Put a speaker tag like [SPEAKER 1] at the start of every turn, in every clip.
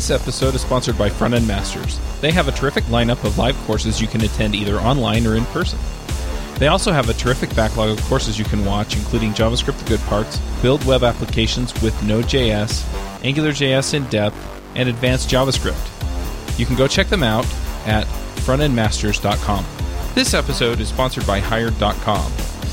[SPEAKER 1] This episode is sponsored by Front End Masters. They have a terrific lineup of live courses you can attend either online or in person. They also have a terrific backlog of courses you can watch, including JavaScript the good parts, build web applications with Node.js, AngularJS in depth, and advanced JavaScript. You can go check them out at frontendmasters.com. This episode is sponsored by Hired.com.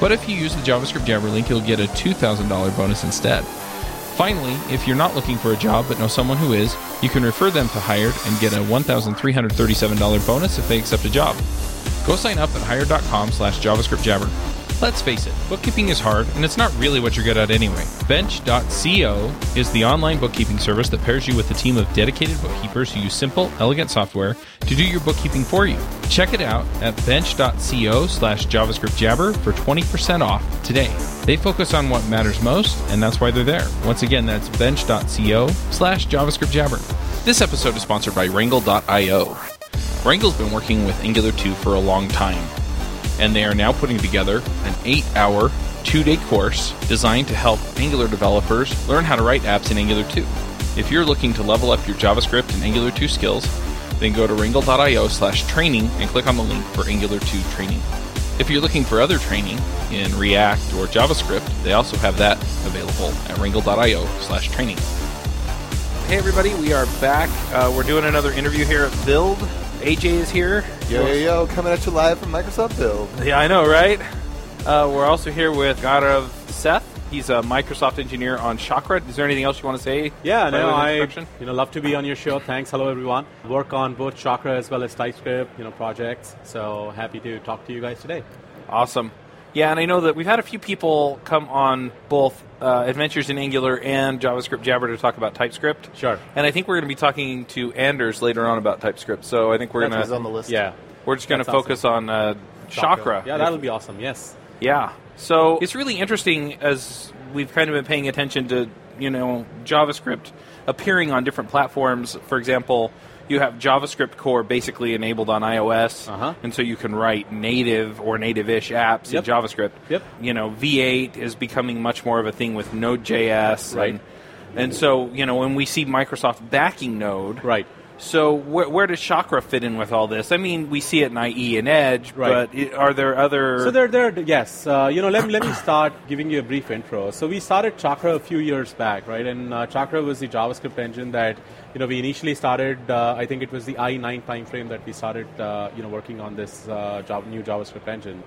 [SPEAKER 1] But if you use the JavaScript Jabber link, you'll get a $2,000 bonus instead. Finally, if you're not looking for a job but know someone who is, you can refer them to Hired and get a $1,337 bonus if they accept a job. Go sign up at hired.com slash JavaScript JavaScriptJabber. Let's face it, bookkeeping is hard, and it's not really what you're good at anyway. Bench.co is the online bookkeeping service that pairs you with a team of dedicated bookkeepers who use simple, elegant software to do your bookkeeping for you. Check it out at bench.co slash JavaScriptJabber for 20% off today. They focus on what matters most, and that's why they're there. Once again, that's bench.co slash JavaScriptJabber. This episode is sponsored by Rangle.io. Rangle's been working with Angular 2 for a long time and they are now putting together an eight hour, two day course designed to help Angular developers learn how to write apps in Angular 2. If you're looking to level up your JavaScript and Angular 2 skills, then go to rangle.io slash training and click on the link for Angular 2 training. If you're looking for other training in React or JavaScript, they also have that available at rangle.io slash training. Hey everybody, we are back. Uh, we're doing another interview here at Build. AJ is here.
[SPEAKER 2] Yo, yo, yo, coming at you live from Microsoft Build.
[SPEAKER 1] Yeah, I know, right? Uh, we're also here with Gaurav Seth. He's a Microsoft engineer on Chakra. Is there anything else you want to say?
[SPEAKER 3] Yeah, no, I you know love to be on your show. Thanks, hello everyone. Work on both Chakra as well as TypeScript, you know, projects. So happy to talk to you guys today.
[SPEAKER 1] Awesome. Yeah, and I know that we've had a few people come on both uh, Adventures in Angular and JavaScript Jabber to talk about TypeScript.
[SPEAKER 3] Sure.
[SPEAKER 1] And I think we're going to be talking to Anders later on about TypeScript. So I think we're
[SPEAKER 2] That's
[SPEAKER 1] going
[SPEAKER 2] what's on
[SPEAKER 1] to
[SPEAKER 2] the list.
[SPEAKER 3] Yeah,
[SPEAKER 1] we're just going to
[SPEAKER 3] That's awesome.
[SPEAKER 1] focus on uh, Chakra.
[SPEAKER 3] Yeah, that'll be awesome. Yes.
[SPEAKER 1] Yeah. So it's really interesting as we've kind of been paying attention to, you know, JavaScript appearing on different platforms. For example, you have JavaScript core basically enabled on iOS,
[SPEAKER 3] Uh-huh.
[SPEAKER 1] and so you can write native or native-ish apps
[SPEAKER 3] Yep.
[SPEAKER 1] in JavaScript.
[SPEAKER 3] Yep.
[SPEAKER 1] You know, V8 is becoming much more of a thing with Node.js.
[SPEAKER 3] Right.
[SPEAKER 1] And, and so, you know, when we see Microsoft backing Node,
[SPEAKER 3] Right.
[SPEAKER 1] So where, where does Chakra fit in with all this? I mean, we see it in IE and Edge,
[SPEAKER 3] Right.
[SPEAKER 1] but i are there other...
[SPEAKER 3] So there, there, yes. Uh, you know, let me let me start giving you a brief intro. So we started Chakra a few years back, right? And uh, Chakra was the JavaScript engine that you know we initially started. Uh, I think it was the IE9 timeframe that we started, uh, you know, working on this uh, Java, new JavaScript engine.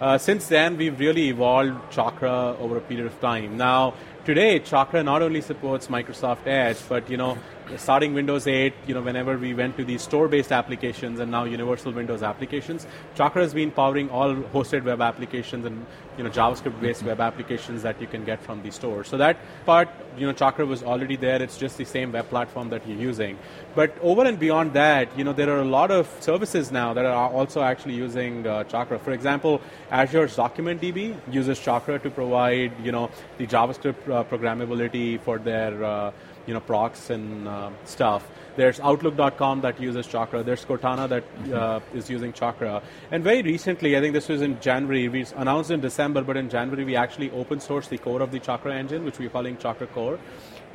[SPEAKER 3] Uh, since then, we've really evolved Chakra over a period of time. Now, today, Chakra not only supports Microsoft Edge, but you know, starting Windows 8, you know, whenever we went to these store-based applications and now universal Windows applications, Chakra has been powering all hosted web applications and you know JavaScript-based web applications that you can get from the store. So that part, you know, Chakra was already there. It's just the same web platform that you're using. But over and beyond that, you know, there are a lot of services now that are also actually using uh, Chakra. For example, Azure's Document DB uses Chakra to provide, you know, the JavaScript uh, programmability for their, uh, you know, procs and uh, stuff. There's Outlook.com that uses Chakra. There's Cortana that uh, is using Chakra. And very recently, I think this was in January, we announced in December, but in January we actually open sourced the core of the Chakra engine, which we're calling Chakra Core.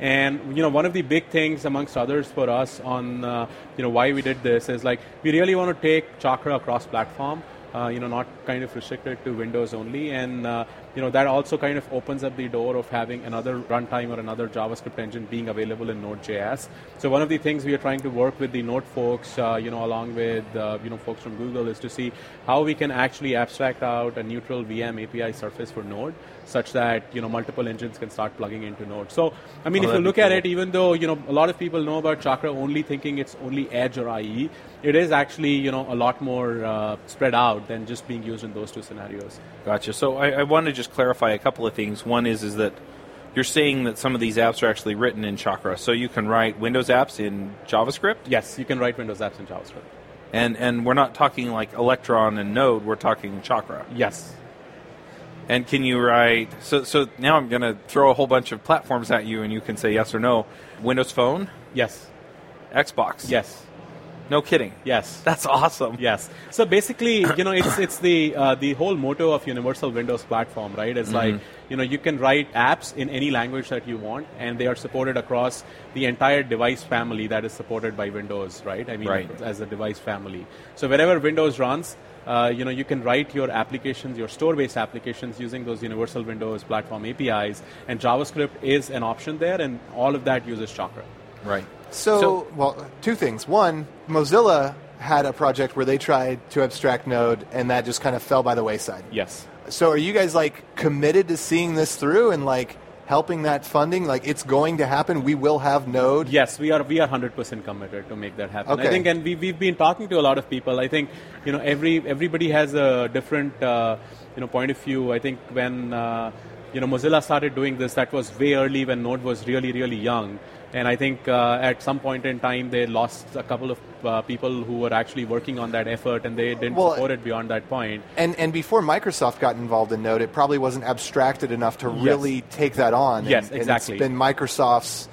[SPEAKER 3] And you know, one of the big things, amongst others, for us on uh, you know why we did this is like we really want to take Chakra across platform. Uh, you know, not kind of restricted to Windows only, and uh, you know that also kind of opens up the door of having another runtime or another JavaScript engine being available in Node.js. So one of the things we are trying to work with the Node folks, uh, you know, along with uh, you know folks from Google, is to see how we can actually abstract out a neutral VM API surface for Node, such that you know multiple engines can start plugging into Node. So I mean,
[SPEAKER 1] Oh,
[SPEAKER 3] if you look at it, even though you know a lot of people know about Chakra only thinking it's only Edge or IE, it is actually you know a lot more uh, spread out than just being used in those two scenarios.
[SPEAKER 1] Gotcha. So I, I want to just clarify a couple of things. One is is that you're saying that some of these apps are actually written in Chakra. So you can write Windows apps in JavaScript?
[SPEAKER 3] Yes, you can write Windows apps in JavaScript.
[SPEAKER 1] And and we're not talking like Electron and Node, we're talking Chakra.
[SPEAKER 3] Yes.
[SPEAKER 1] And can you write so so now I'm going to throw a whole bunch of platforms at you and you can say yes or no. Windows Phone?
[SPEAKER 3] Yes.
[SPEAKER 1] Xbox?
[SPEAKER 3] Yes.
[SPEAKER 1] No kidding.
[SPEAKER 3] Yes.
[SPEAKER 1] That's awesome.
[SPEAKER 3] Yes. So basically, you know, it's it's the uh, the whole motto of Universal Windows Platform, right? It's like you know you can write apps in any language that you want, and they are supported across the entire device family that is supported by Windows, right? I mean,
[SPEAKER 1] Right.
[SPEAKER 3] as a device family. So wherever Windows runs. Uh, you know, you can write your applications, your store-based applications, using those Universal Windows Platform APIs, and JavaScript is an option there, and all of that uses Chakra.
[SPEAKER 1] Right.
[SPEAKER 2] So,
[SPEAKER 1] So-
[SPEAKER 2] well, two things. One, Mozilla had a project where they tried to abstract Node, and that just kind of fell by the wayside.
[SPEAKER 3] Yes.
[SPEAKER 2] So, are you guys like committed to seeing this through and like helping that funding? Like, it's going to happen. We will have Node.
[SPEAKER 3] Yes, we are we are hundred percent committed to make that happen.
[SPEAKER 2] Okay.
[SPEAKER 3] I think, and we we've been talking to a lot of people. I think you know every everybody has a different uh, you know point of view. I think when uh, you know Mozilla started doing this, that was way early when Node was really really young. And I think uh, at some point in time they lost a couple of uh, people who were actually working on that effort, and they didn't
[SPEAKER 2] Well,
[SPEAKER 3] support it beyond that point.
[SPEAKER 2] And and before Microsoft got involved in Node, it probably wasn't abstracted enough to really take that on.
[SPEAKER 3] Yes,
[SPEAKER 2] and,
[SPEAKER 3] exactly.
[SPEAKER 2] And it's been Microsoft's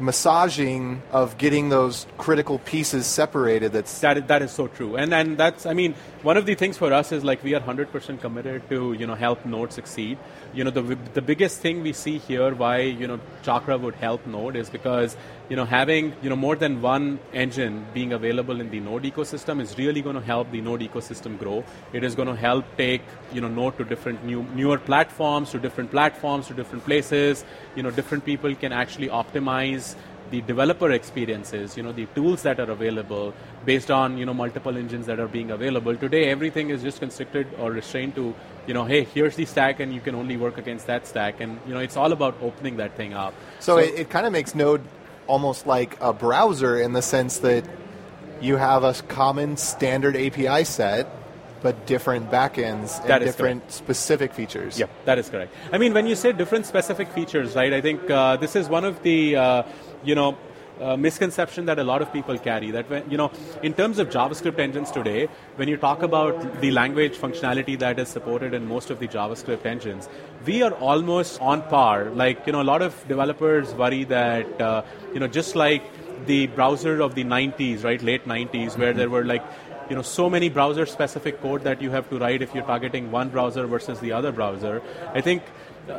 [SPEAKER 2] massaging of getting those critical pieces separated. That's
[SPEAKER 3] That is, that is so true, and and that's I mean one of the things for us is like we are hundred percent committed to you know help Node succeed. You know the the biggest thing we see here why you know Chakra would help Node is because you know having you know more than one engine being available in the Node ecosystem is really going to help the Node ecosystem grow. It is going to help take you know Node to different new newer platforms, to different platforms, to different places. You know different people can actually optimize the developer experiences, you know, the tools that are available based on, you know, multiple engines that are being available. Today, everything is just constricted or restrained to, you know, hey, here's the stack and you can only work against that stack. And, you know, it's all about opening that thing up.
[SPEAKER 2] So, it, it kind of makes Node almost like a browser in the sense that you have a common standard API set, but different backends and
[SPEAKER 3] That
[SPEAKER 2] different specific features.
[SPEAKER 3] Yeah, that is correct. I mean, when you say different specific features, right? I think uh, this is one of the, uh, you know, uh, misconception that a lot of people carry that when you know in terms of javascript engines today when you talk about the language functionality that is supported in most of the javascript engines we are almost on par. Like you know a lot of developers worry that uh, you know just like the browser of the 90s right late 90s where there were like you know so many browser specific code that you have to write if you're targeting one browser versus the other browser i think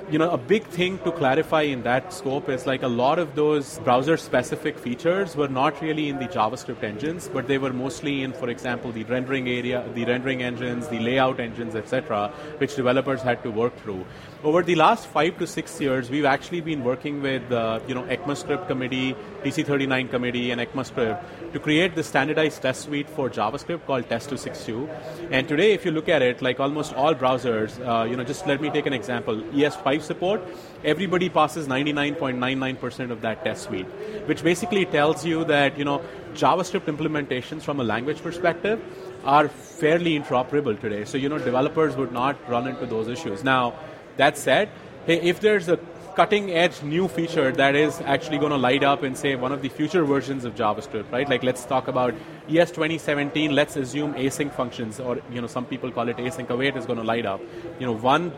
[SPEAKER 3] you know a big thing to clarify in that scope is like a lot of those browser specific features were not really in the javascript engines but they were mostly in for example the rendering area the rendering engines the layout engines etc which developers had to work through. Over the last five to six years, we've actually been working with uh, you know ECMAScript committee, TC39 committee, and ECMAScript to create the standardized test suite for JavaScript called Test262. And today, if you look at it, like almost all browsers, uh, you know, just let me take an example. ES5 support, everybody passes 99.99% of that test suite, which basically tells you that you know JavaScript implementations from a language perspective are fairly interoperable today. So you know developers would not run into those issues. Now that said, hey, if there's a cutting edge new feature that is actually going to light up in say one of the future versions of JavaScript, right? Like let's talk about ES 2017. Let's assume async functions, or you know some people call it async await, is going to light up. You know one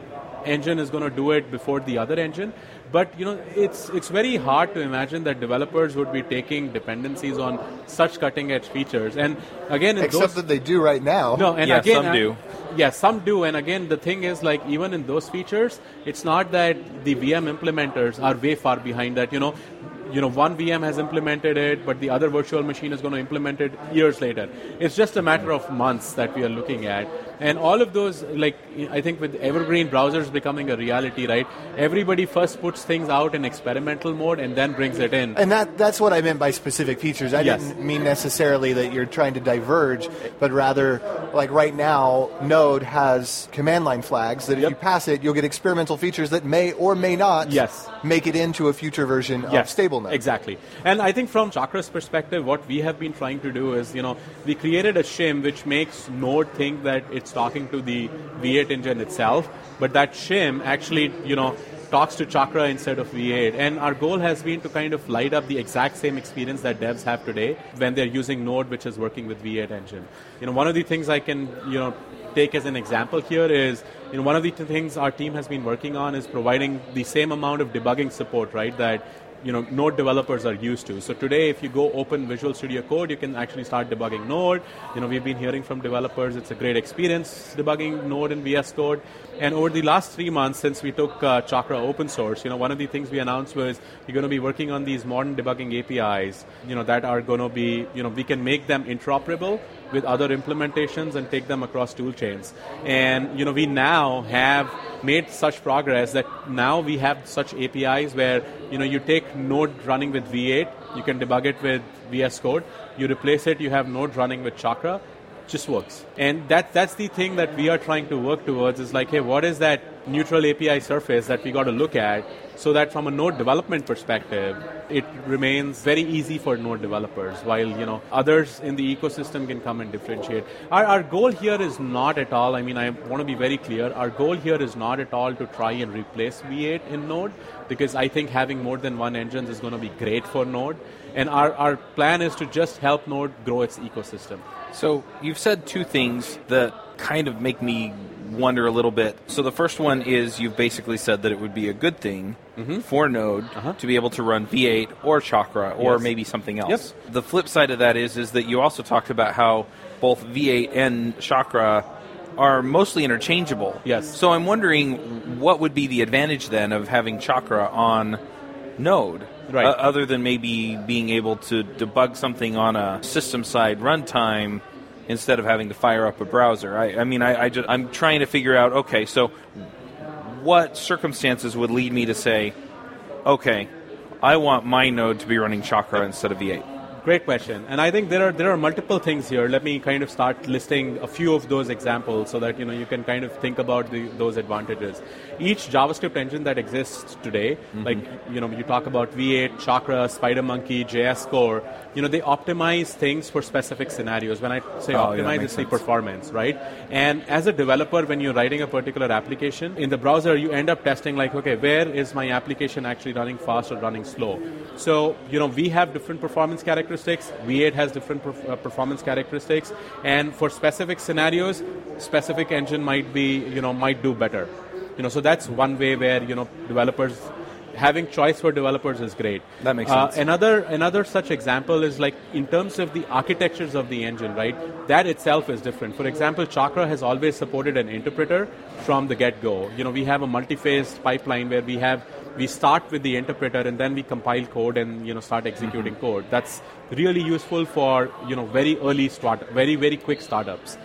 [SPEAKER 3] engine is going to do it before the other engine but you know it's it's very hard to imagine that developers would be taking dependencies on such cutting edge features and again in
[SPEAKER 2] Except
[SPEAKER 3] those,
[SPEAKER 2] that they do right now.
[SPEAKER 3] no, and
[SPEAKER 1] Yeah,
[SPEAKER 3] again,
[SPEAKER 1] some do.
[SPEAKER 3] Yeah, some do. And again, the thing is, like, even in those features, it's not that the VM implementers are way far behind that. You know, you know, one VM has implemented it, but the other virtual machine is going to implement it years later. It's just a matter of months that we are looking at. And all of those, like, I think with evergreen browsers becoming a reality, right? Everybody first puts things out in experimental mode and then brings it in.
[SPEAKER 2] And that, that's what I meant by specific features. I
[SPEAKER 3] Yes.
[SPEAKER 2] didn't mean necessarily that you're trying to diverge, but rather, like right now, Node has command line flags that if
[SPEAKER 3] Yep.
[SPEAKER 2] you pass it, you'll get experimental features that may or may not
[SPEAKER 3] Yes.
[SPEAKER 2] make it into a future version of stable Node.
[SPEAKER 3] Exactly. And I think from Chakra's perspective, what we have been trying to do is, you know, we created a shim which makes Node think that it's talking to the V8 engine itself, but that shim actually, you know, talks to Chakra instead of V8. And our goal has been to kind of light up the exact same experience that devs have today when they're using Node, which is working with V8 engine. You know, one of the things I can, you know, take as an example here is, you know, one of the things our team has been working on is providing the same amount of debugging support, right? That you know Node developers are used to. So today, if you go open Visual Studio Code, you can actually start debugging Node. You know, we've been hearing from developers; it's a great experience debugging Node in VS Code. And over the last three months, since we took uh, Chakra open source, you know, one of the things we announced was we're going to be working on these modern debugging APIs. You know, that are going to be, you know, we can make them interoperable with other implementations and take them across tool chains. And you know, we now have made such progress that now we have such APIs where you know you take Node running with V8, you can debug it with VS Code. You replace it, you have Node running with Chakra. Just works, and that that's the thing that we are trying to work towards. Is like, hey, what is that neutral API surface that we got to look at so that from a node development perspective, it remains very easy for node developers while you know others in the ecosystem can come and differentiate. Our, our goal here is not at all, I mean, I want to be very clear, our goal here is not at all to try and replace V8 in Node because I think having more than one engine is going to be great for Node. And our, our plan is to just help Node grow its ecosystem.
[SPEAKER 1] So you've said two things that kind of make me wonder a little bit. So the first one is you've basically said that it would be a good thing mm-hmm. for Node uh-huh. to be able to run V8 or Chakra or yes. maybe something else. Yep. The flip side of that is is that you also talked about how both V8 and Chakra are mostly interchangeable.
[SPEAKER 3] Yes.
[SPEAKER 1] So I'm wondering what would be the advantage then of having Chakra on Node?
[SPEAKER 3] Right. Uh,
[SPEAKER 1] other than maybe being able to debug something on a system side runtime instead of having to fire up a browser. I, I mean, I, I just, I'm trying to figure out okay, so what circumstances would lead me to say, okay, I want my node to be running Chakra instead of V8?
[SPEAKER 3] Great question, and I think there are there are multiple things here. Let me kind of start listing a few of those examples so that you know you can kind of think about the, those advantages. Each JavaScript engine that exists today, mm-hmm. like you know you talk about V8, Chakra, SpiderMonkey, JS Core, you know they optimize things for specific scenarios. When I say oh, optimize, yeah, it's the performance, right? And as a developer, when you're writing a particular application in the browser, you end up testing like, okay, where is my application actually running fast or running slow? So you know we have different performance characteristics characteristics. V8 has different perf- uh, performance characteristics, and for specific scenarios, specific engine might be you know might do better. You know, so that's one way where you know developers having choice for developers is great.
[SPEAKER 1] That makes uh,
[SPEAKER 3] sense. another another such example is like in terms of the architectures of the engine, right? That itself is different. For example, Chakra has always supported an interpreter from the get-go. You know, we have a multi-phase pipeline where we have we start with the interpreter and then we compile code and you know start executing mm-hmm. code. That's really useful for you know very early start, very very quick startups.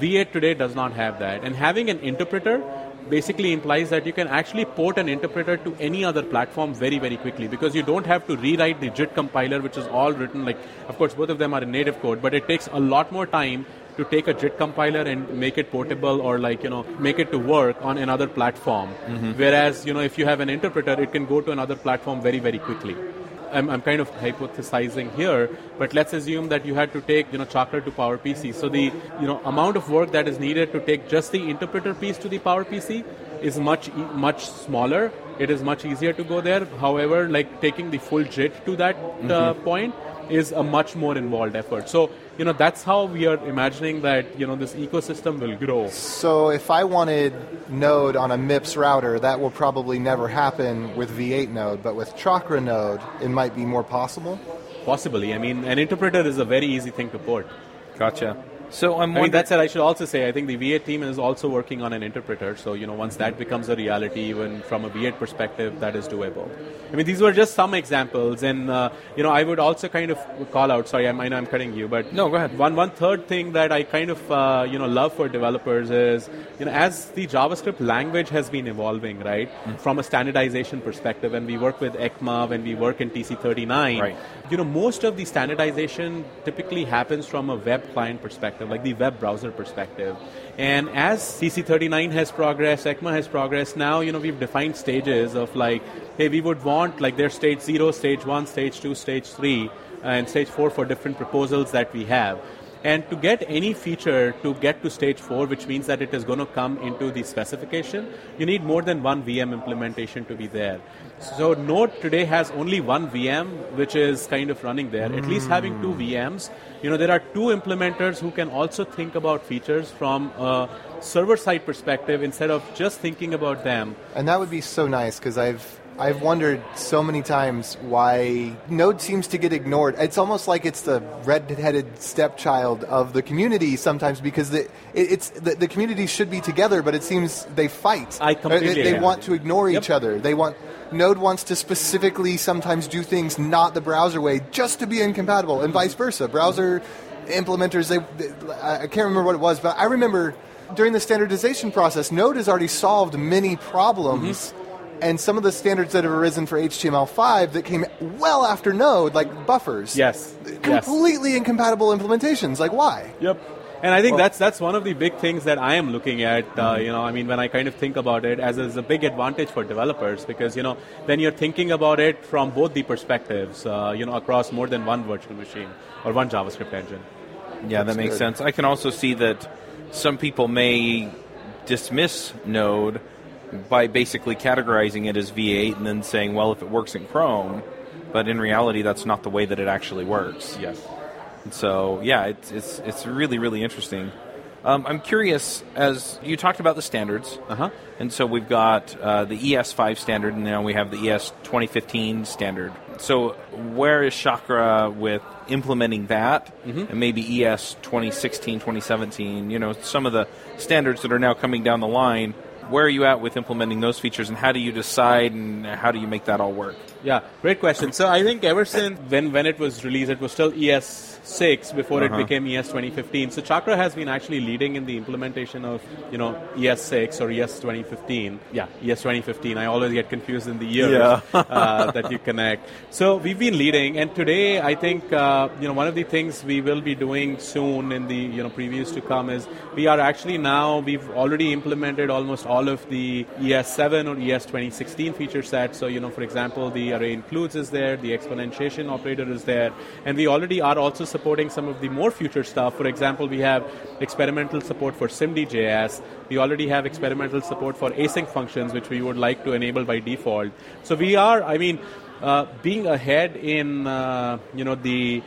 [SPEAKER 3] V8 today does not have that, and having an interpreter basically implies that you can actually port an interpreter to any other platform very very quickly because you don't have to rewrite the JIT compiler, which is all written like. Of course, both of them are in native code, but it takes a lot more time to take a JIT compiler and make it portable or like you know make it to work on another platform. Mm-hmm. Whereas you know if you have an interpreter, it can go to another platform very very quickly. I'm, I'm kind of hypothesizing here, but let's assume that you had to take you know Chakra to PowerPC. So the you know amount of work that is needed to take just the interpreter piece to the PowerPC is much much smaller. It is much easier to go there. However, like taking the full JIT to that uh, mm-hmm. point is a much more involved effort. So you know that's how we are imagining that you know this ecosystem will grow.
[SPEAKER 2] So if i wanted node on a mips router that will probably never happen with v8 node but with chakra node it might be more possible?
[SPEAKER 3] Possibly. I mean an interpreter is a very easy thing to port.
[SPEAKER 1] Gotcha so I'm.
[SPEAKER 3] I mean, that's it. I should also say I think the V8 team is also working on an interpreter. So you know, once that becomes a reality, even from a V8 perspective, that is doable. I mean, these were just some examples, and uh, you know, I would also kind of call out. Sorry, I'm, I know I'm cutting you, but
[SPEAKER 1] no, go ahead.
[SPEAKER 3] One one third thing that I kind of uh, you know love for developers is you know as the JavaScript language has been evolving, right, mm. from a standardization perspective, and we work with ECMA when we work in TC39.
[SPEAKER 1] Right.
[SPEAKER 3] You know, most of the standardization typically happens from a web client perspective perspective, like the web browser perspective. And as TC39 has progressed, ECMA has progressed, now you know we've defined stages of like, hey, we would want like there's stage zero, stage one, stage two, stage three, and stage four for different proposals that we have. And to get any feature to get to stage four, which means that it is going to come into the specification, you need more than one VM implementation to be there. So Node today has only one VM, which is kind of running there. Mm. At least having two VMs, you know, there are two implementers who can also think about features from a server-side perspective instead of just thinking about them.
[SPEAKER 2] And that would be so nice because I've I've wondered so many times why Node seems to get ignored. It's almost like it's the red-headed stepchild of the community sometimes because the, it, it's the, the, community should be together, but it seems they fight.
[SPEAKER 3] I completely.
[SPEAKER 2] They, they want to ignore yep. each other. They want Node wants to specifically sometimes do things not the browser way just to be incompatible, and vice versa. Browser implementers, they, I can't remember what it was, but I remember during the standardization process, Node has already solved many problems. Mm-hmm and some of the standards that have arisen for HTML5 that came well after Node, like buffers.
[SPEAKER 3] Yes.
[SPEAKER 2] Completely
[SPEAKER 3] yes.
[SPEAKER 2] incompatible implementations. Like, why?
[SPEAKER 3] Yep. And I think that's that's one of the big things that I am looking at. Uh, you know, I mean, when I kind of think about it, as, as a big advantage for developers, because you know, then you're thinking about it from both the perspectives. Uh, you know, across more than one virtual machine or one JavaScript engine.
[SPEAKER 1] Yeah, that's that makes good. sense. I can also see that some people may dismiss Node by basically categorizing it as V8 and then saying, well, if it works in Chrome, but in reality, that's not the way that it actually works.
[SPEAKER 3] Yes.
[SPEAKER 1] And so, yeah, it's, it's, it's really, really interesting. Um, I'm curious, as you talked about the standards,
[SPEAKER 3] uh-huh.
[SPEAKER 1] and so we've got uh, the ES5 standard, and now we have the ES 2015 standard. So, where is Chakra with implementing that, mm-hmm. and maybe ES 2016, 2017? You know, some of the standards that are now coming down the line where are you at with implementing those features and how do you decide and how do you make that all work?
[SPEAKER 3] Yeah, great question. So I think ever since when, when it was released, it was still ES6 before uh-huh. it became ES 2015. So Chakra has been actually leading in the implementation of, you know, ES6 or ES 2015. Yeah, ES 2015. I always get confused in the years yeah. uh, that you connect. So we've been leading, and today I think, uh, you know, one of the things we will be doing soon in the, you know, previews to come is we are actually now, we've already implemented almost all of the ES7 or ES 2016 feature sets. So, you know, for example, the array includes is there, the exponentiation operator is there, and we already are also supporting some of the more future stuff. For example, we have experimental support for SIMD.js. We already have experimental support for async functions, which we would like to enable by default. So we are, I mean, uh, being ahead in uh, you know the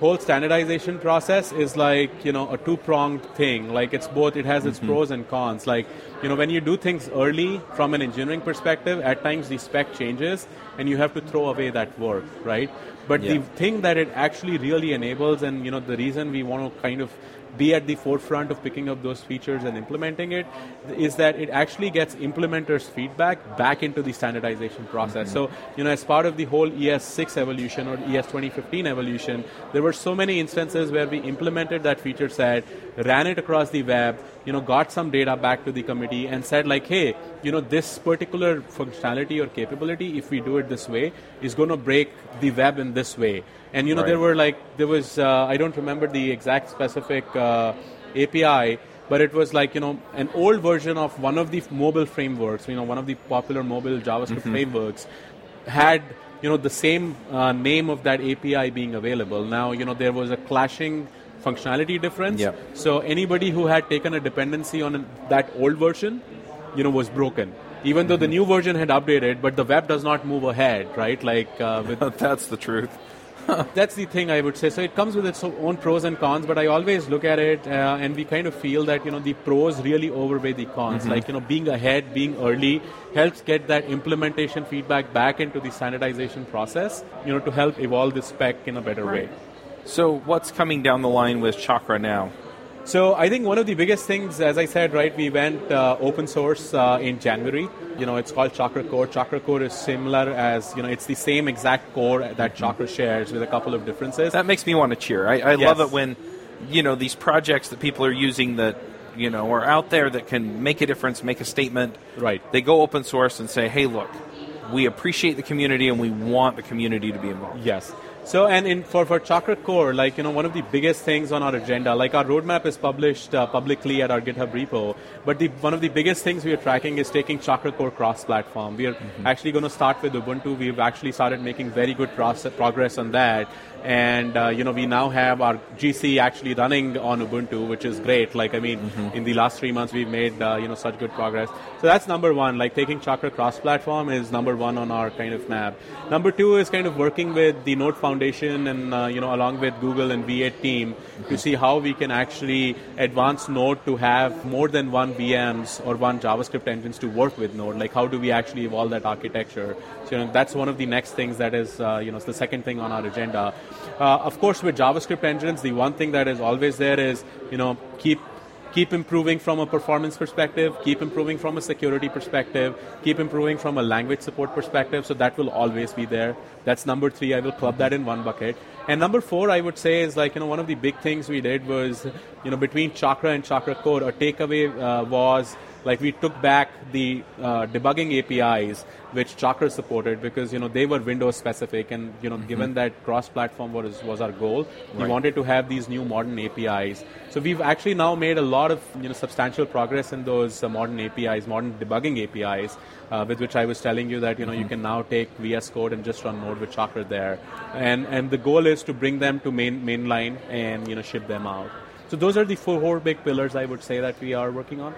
[SPEAKER 3] whole standardization process is like you know a two pronged thing like it's both it has its mm-hmm. pros and cons like you know when you do things early from an engineering perspective at times the spec changes and you have to throw away that work right but yeah. the thing that it actually really enables and you know the reason we want to kind of be at the forefront of picking up those features and implementing it is that it actually gets implementers feedback back into the standardization process mm-hmm. so you know as part of the whole es6 evolution or es 2015 evolution there were so many instances where we implemented that feature set ran it across the web you know got some data back to the committee and said like hey you know this particular functionality or capability if we do it this way is going to break the web in this way and you know, right. there were like there was uh, I don't remember the exact specific uh, API, but it was like you know an old version of one of the mobile frameworks. You know, one of the popular mobile JavaScript mm-hmm. frameworks had you know the same uh, name of that API being available. Now you know there was a clashing functionality difference.
[SPEAKER 1] Yep.
[SPEAKER 3] So anybody who had taken a dependency on that old version, you know, was broken even mm-hmm. though the mm-hmm. new version had updated, but the web does not move ahead, right? Like uh,
[SPEAKER 1] that's the truth.
[SPEAKER 3] that's the thing I would say. So it comes with its own pros and cons, but I always look at it uh, and we kind of feel that you know the pros really overweigh the cons. Mm-hmm. Like you know, being ahead, being early helps get that implementation feedback back into the standardization process. You know, to help evolve the spec in a better
[SPEAKER 1] right.
[SPEAKER 3] way.
[SPEAKER 1] So what's coming down the line with Chakra now?
[SPEAKER 3] So I think one of the biggest things, as I said, right, we went uh, open source uh, in January. You know, it's called Chakra Core. Chakra Core is similar as, you know, it's the same exact core that Chakra shares with a couple of differences.
[SPEAKER 1] That makes me want to cheer. I, I yes. love it when, you know, these projects that people are using that, you know, are out there that can make a difference, make a statement.
[SPEAKER 3] Right.
[SPEAKER 1] They go open source and say, hey, look, we appreciate the community and we want the community to be involved.
[SPEAKER 3] Yes. So, and in, for, for Chakra Core, like, you know, one of the biggest things on our agenda, like our roadmap is published uh, publicly at our GitHub repo, but the, one of the biggest things we are tracking is taking Chakra Core cross-platform. We are mm-hmm. actually going to start with Ubuntu. We've actually started making very good process, progress on that and uh, you know we now have our GC actually running on Ubuntu, which is great. Like I mean, mm-hmm. in the last three months we've made uh, you know such good progress. So that's number one. Like taking Chakra cross-platform is number one on our kind of map. Number two is kind of working with the Node Foundation and uh, you know along with Google and V8 team mm-hmm. to see how we can actually advance Node to have more than one VMs or one JavaScript engines to work with Node. Like how do we actually evolve that architecture? So you know, that's one of the next things that is uh, you know the second thing on our agenda. Uh, of course, with JavaScript engines, the one thing that is always there is, you know, keep keep improving from a performance perspective, keep improving from a security perspective, keep improving from a language support perspective. So that will always be there. That's number three. I will club that in one bucket. And number four, I would say, is like you know one of the big things we did was you know between Chakra and Chakra Core, a takeaway uh, was like we took back the uh, debugging APIs which Chakra supported because you know they were Windows specific, and you know mm-hmm. given that cross-platform was was our goal, right. we wanted to have these new modern APIs. So we've actually now made a lot of you know substantial progress in those uh, modern APIs, modern debugging APIs, uh, with which I was telling you that you know mm-hmm. you can now take VS Code and just run Node with Chakra there, and and the goal is to bring them to main mainline and you know ship them out. So those are the four big pillars I would say that we are working on.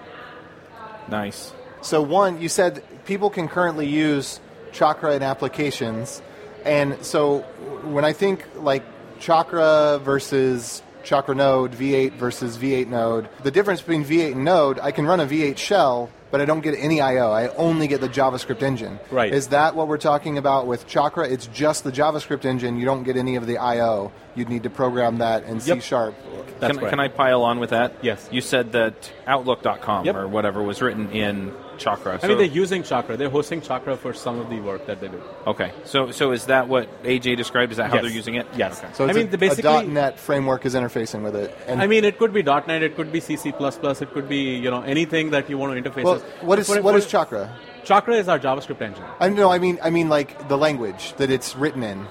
[SPEAKER 1] Nice.
[SPEAKER 2] So one, you said people can currently use Chakra in applications, and so when I think like Chakra versus Chakra Node, V8 versus V8 Node, the difference between V8 and Node, I can run a V8 shell, but I don't get any I/O. I only get the JavaScript engine.
[SPEAKER 3] Right.
[SPEAKER 2] Is that what we're talking about with Chakra? It's just the JavaScript engine. You don't get any of the I/O. You'd need to program that in yep. C sharp.
[SPEAKER 1] Can, can, I pile on with that?
[SPEAKER 3] Yes.
[SPEAKER 1] You said that Outlook.com yep. or whatever was written in Chakra.
[SPEAKER 3] I so mean, they're using Chakra. They're hosting Chakra for some of the work that they do.
[SPEAKER 1] Okay. So, so is that what AJ described? Is that how yes. they're using it?
[SPEAKER 3] Yes.
[SPEAKER 2] Okay. So I mean, a, basically, a .NET framework is interfacing with it.
[SPEAKER 3] I mean, it could be .NET, it could be C, C++, it could be you know anything that you want to interface.
[SPEAKER 2] Well, what is for, what for, is Chakra?
[SPEAKER 3] Chakra is our JavaScript engine.
[SPEAKER 2] I know. I mean, I mean like the language that it's written in.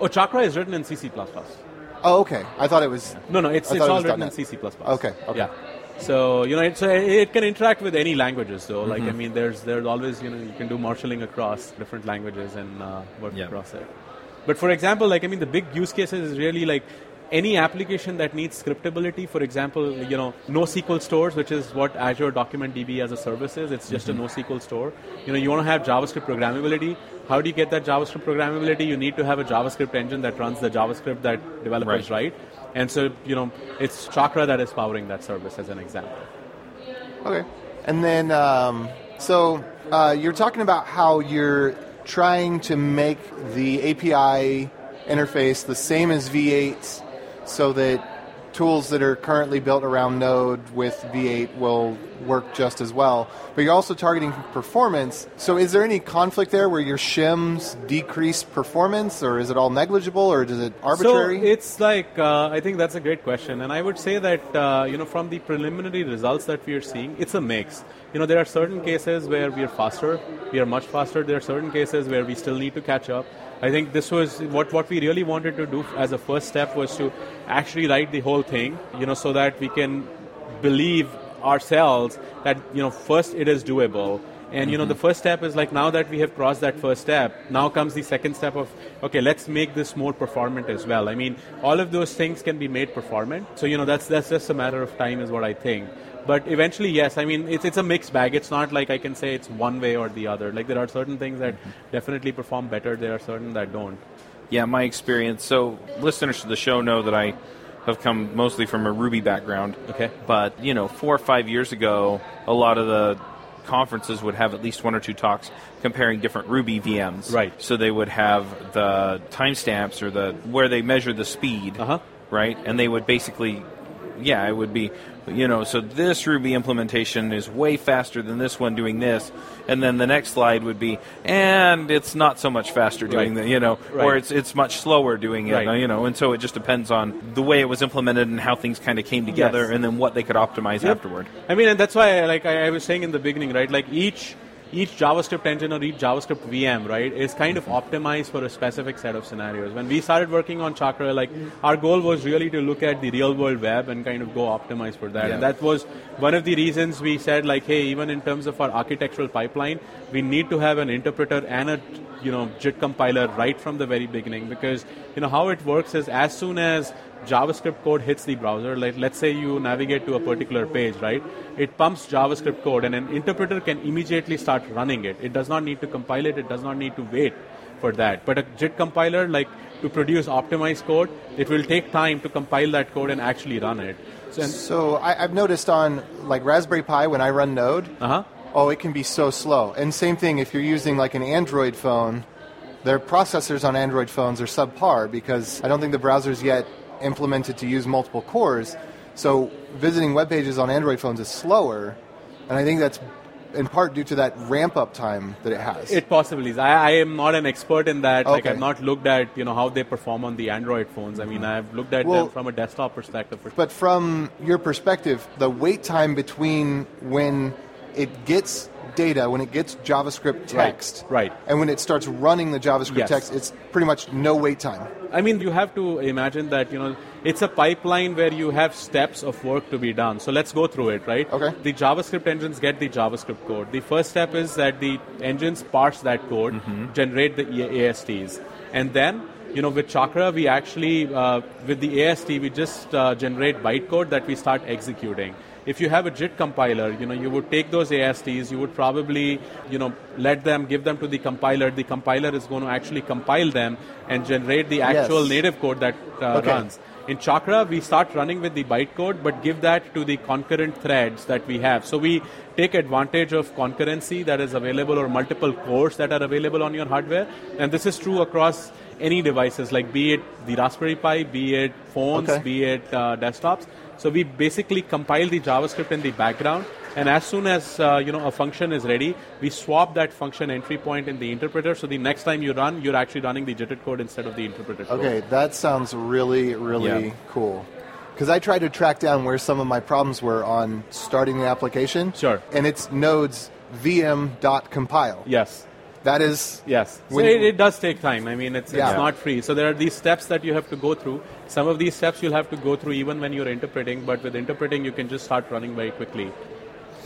[SPEAKER 3] Oh, Chakra is written in C, C++.
[SPEAKER 2] Oh, okay. I thought it was.
[SPEAKER 3] No, no, it's, it's all written in C, C++.
[SPEAKER 2] Okay, okay.
[SPEAKER 3] Yeah. So you know, it's a, it can interact with any languages. So like, mm-hmm. I mean, there's there's always you know you can do marshalling across different languages and uh, work yeah. across it. But for example, like I mean, the big use cases is really like any application that needs scriptability, for example, you know, NoSQL stores, which is what Azure Document DB as a service is, it's just mm-hmm. a NoSQL store. You know, you want to have JavaScript programmability. How do you get that JavaScript programmability? You need to have a JavaScript engine that runs the JavaScript that developers right. write. And so, you know, it's Chakra that is powering that service as an example.
[SPEAKER 2] Okay. And then, um, so uh, you're talking about how you're trying to make the API interface the same as V8 so that tools that are currently built around Node with V8 will work just as well. But you're also targeting performance. So is there any conflict there where your shims decrease performance, or is it all negligible, or is it arbitrary?
[SPEAKER 3] So it's like uh, I think that's a great question, and I would say that uh, you know from the preliminary results that we are seeing, it's a mix. You know there are certain cases where we are faster, we are much faster. There are certain cases where we still need to catch up. I think this was what, what we really wanted to do as a first step was to actually write the whole thing, you know, so that we can believe ourselves that, you know, first it is doable. And you know, the mm-hmm. first step is like now that we have crossed that first step, now comes the second step of okay, let's make this more performant as well. I mean, all of those things can be made performant. So you know, that's that's just a matter of time, is what I think. But eventually, yes. I mean, it's it's a mixed bag. It's not like I can say it's one way or the other. Like there are certain things that mm-hmm. definitely perform better. There are certain that don't.
[SPEAKER 1] Yeah, my experience. So listeners to the show know that I have come mostly from a Ruby background.
[SPEAKER 3] Okay.
[SPEAKER 1] But you know, four or five years ago, a lot of the conferences would have at least one or two talks comparing different Ruby VMs.
[SPEAKER 3] Right.
[SPEAKER 1] So they would have the timestamps or the where they measure the speed.
[SPEAKER 3] Uh-huh.
[SPEAKER 1] Right, and they would basically yeah, it would be, you know, so this Ruby implementation is way faster than this one doing this, and then the next slide would be, and it's not so much faster doing right. that, you know, right. or it's it's much slower doing it, right. you know, and so it just depends on the way it was implemented and how things kind of came together, yes. and then what they could optimize yep. afterward.
[SPEAKER 3] I mean, and that's why, like I, I was saying in the beginning, right, like each each JavaScript engine or each JavaScript VM, right, is kind of optimized for a specific set of scenarios. When we started working on Chakra, like our goal was really to look at the real world web and kind of go optimize for that.
[SPEAKER 1] Yeah.
[SPEAKER 3] And that was one of the reasons we said like, hey, even in terms of our architectural pipeline, we need to have an interpreter and a you know JIT compiler right from the very beginning because you know how it works is as soon as JavaScript code hits the browser, like let's say you navigate to a particular page, right? It pumps JavaScript code and an interpreter can immediately start running it. It does not need to compile it, it does not need to wait for that. But a JIT compiler, like to produce optimized code, it will take time to compile that code and actually run it.
[SPEAKER 2] So, so I, I've noticed on like Raspberry Pi when I run Node,
[SPEAKER 3] uh-huh.
[SPEAKER 2] Oh, it can be so slow. And same thing if you're using like an Android phone, their processors on Android phones are subpar because I don't think the browser's yet implemented to use multiple cores. So visiting web pages on Android phones is slower, and I think that's in part due to that ramp up time that it has.
[SPEAKER 3] It possibly is. I, I am not an expert in that. Like
[SPEAKER 2] Okay.
[SPEAKER 3] I've not looked at you know how they perform on the Android phones. I mean, I've looked at
[SPEAKER 2] Well-
[SPEAKER 3] them from a desktop perspective.
[SPEAKER 2] But from your perspective, the wait time between when it gets data, when it gets JavaScript text,
[SPEAKER 3] right.
[SPEAKER 2] and when it starts running the JavaScript
[SPEAKER 3] Yes.
[SPEAKER 2] text, it's pretty much no wait time.
[SPEAKER 3] I mean, you have to imagine that you know it's a pipeline where you have steps of work to be done. So let's go through it, right?
[SPEAKER 2] Okay.
[SPEAKER 3] The JavaScript engines get the JavaScript code. The first step is that the engines parse that code,
[SPEAKER 2] Mm-hmm.
[SPEAKER 3] generate the ASTs, and then you know with Chakra we actually uh, with the AST we just uh, generate bytecode that we start executing. If you have a JIT compiler, you know you would take those ASTs, you would probably you know let them give them to the compiler. The compiler is going to actually compile them and generate the actual
[SPEAKER 2] Yes.
[SPEAKER 3] native code that uh,
[SPEAKER 2] Okay.
[SPEAKER 3] runs. In Chakra, we start running with the bytecode, but give that to the concurrent threads that we have. So we take advantage of concurrency that is available or multiple cores that are available on your hardware. And this is true across any devices, like be it the Raspberry Pi, be it phones,
[SPEAKER 2] Okay.
[SPEAKER 3] be it uh, desktops. So we basically compile the JavaScript in the background, and as soon as uh, you know a function is ready, we swap that function entry point in the interpreter. So the next time you run, you're actually running the JIT code instead of the interpreter code.
[SPEAKER 2] Okay, that sounds really, really
[SPEAKER 3] Yeah.
[SPEAKER 2] cool. Because I tried to track down where some of my problems were on starting the application.
[SPEAKER 3] Sure.
[SPEAKER 2] And it's nodes vm.compile.
[SPEAKER 3] Yes.
[SPEAKER 2] That is.
[SPEAKER 3] Yes. So it, it does take time. I mean, it's,
[SPEAKER 2] Yeah.
[SPEAKER 3] it's not free. So there are these steps that you have to go through. Some of these steps you'll have to go through even when you're interpreting, but with interpreting, you can just start running very quickly.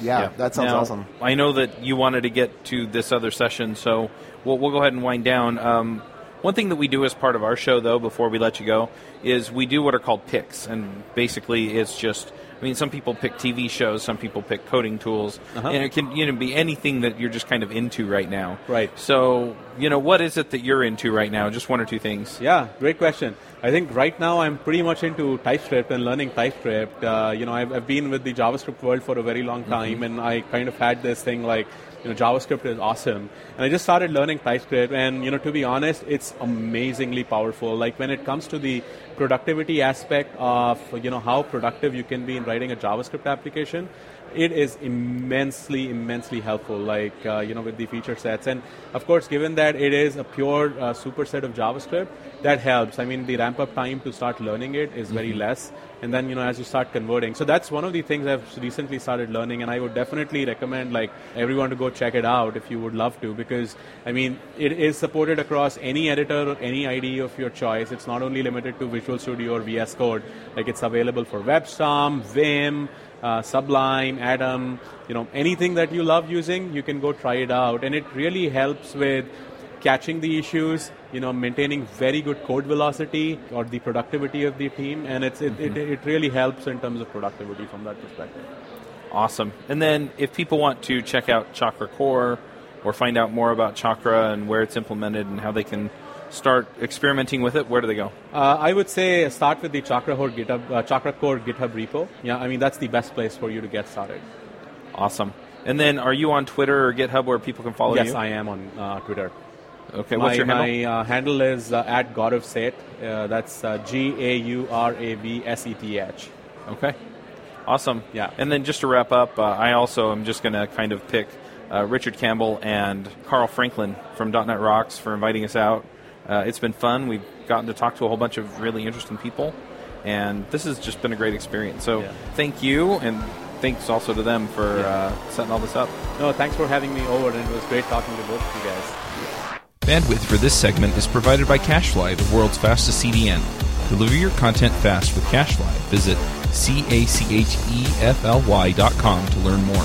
[SPEAKER 2] Yeah, that sounds
[SPEAKER 1] Now,
[SPEAKER 2] awesome.
[SPEAKER 1] I know that you wanted to get to this other session, so we'll, we'll go ahead and wind down. Um, one thing that we do as part of our show, though, before we let you go, is we do what are called picks, and basically it's just. I mean, some people pick TV shows, some people pick coding tools,
[SPEAKER 3] Uh-huh.
[SPEAKER 1] and it can you know be anything that you're just kind of into right now.
[SPEAKER 3] Right.
[SPEAKER 1] So, you know, what is it that you're into right now? Just one or two things.
[SPEAKER 3] Yeah, great question. I think right now I'm pretty much into TypeScript and learning TypeScript. Uh, you know, I've, I've been with the JavaScript world for a very long time, and I kind of had this thing like, you know, JavaScript is awesome. And I just started learning TypeScript, and you know, to be honest, it's amazingly powerful. Like when it comes to the productivity aspect of you know how productive you can be in writing a JavaScript application, it is immensely, immensely helpful. Like uh, you know, with the feature sets, and of course, given that it is a pure uh, superset of JavaScript, that helps. I mean, the ramp up time to start learning it is very less, and then you know, as you start converting, so that's one of the things I've recently started learning, and I would definitely recommend like everyone to go check it out if you would love to, because I mean, it is supported across any editor or any IDE of your choice. It's not only limited to Visual Studio or VS Code. Like it's available for WebStorm, Vim uh, Sublime, Atom, you know, anything that you love using, you can go try it out. And it really helps with catching the issues, you know, maintaining very good code velocity or the productivity of the team. And it's, it, it, it really helps in terms of productivity from that perspective.
[SPEAKER 1] Awesome. And then if people want to check out Chakra Core or find out more about Chakra and where it's implemented and how they can start experimenting with it, where do they go?
[SPEAKER 3] Uh, I would say start with the Chakra Core GitHub, uh, Chakra Core GitHub repo. Yeah, I mean, that's the best place for you to get started.
[SPEAKER 1] Awesome. And then are you on Twitter or GitHub where people can follow
[SPEAKER 3] yes,
[SPEAKER 1] you?
[SPEAKER 3] Yes, I am on uh, Twitter.
[SPEAKER 1] Okay,
[SPEAKER 3] my,
[SPEAKER 1] what's your handle?
[SPEAKER 3] my uh, handle is uh, at Gaurav Seth. Uh, that's uh, G A U R A V S E T H.
[SPEAKER 1] Okay. Awesome.
[SPEAKER 3] Yeah.
[SPEAKER 1] And then just to wrap up, uh, I also am just going to kind of pick uh, Richard Campbell and Carl Franklin from .NET Rocks for inviting us out. Uh, it's been fun. We've gotten to talk to a whole bunch of really interesting people, and this has just been a great experience. So
[SPEAKER 3] Yeah.
[SPEAKER 1] thank you, and thanks also to them for
[SPEAKER 3] Yeah.
[SPEAKER 1] uh, setting all this up.
[SPEAKER 3] No, thanks for having me over, and it was great talking to both of you guys.
[SPEAKER 1] Bandwidth for this segment is provided by CacheFly, the world's fastest CDN. Deliver your content fast with CacheFly. Visit C-A-C-H-E-F-L-Y dot com to learn more.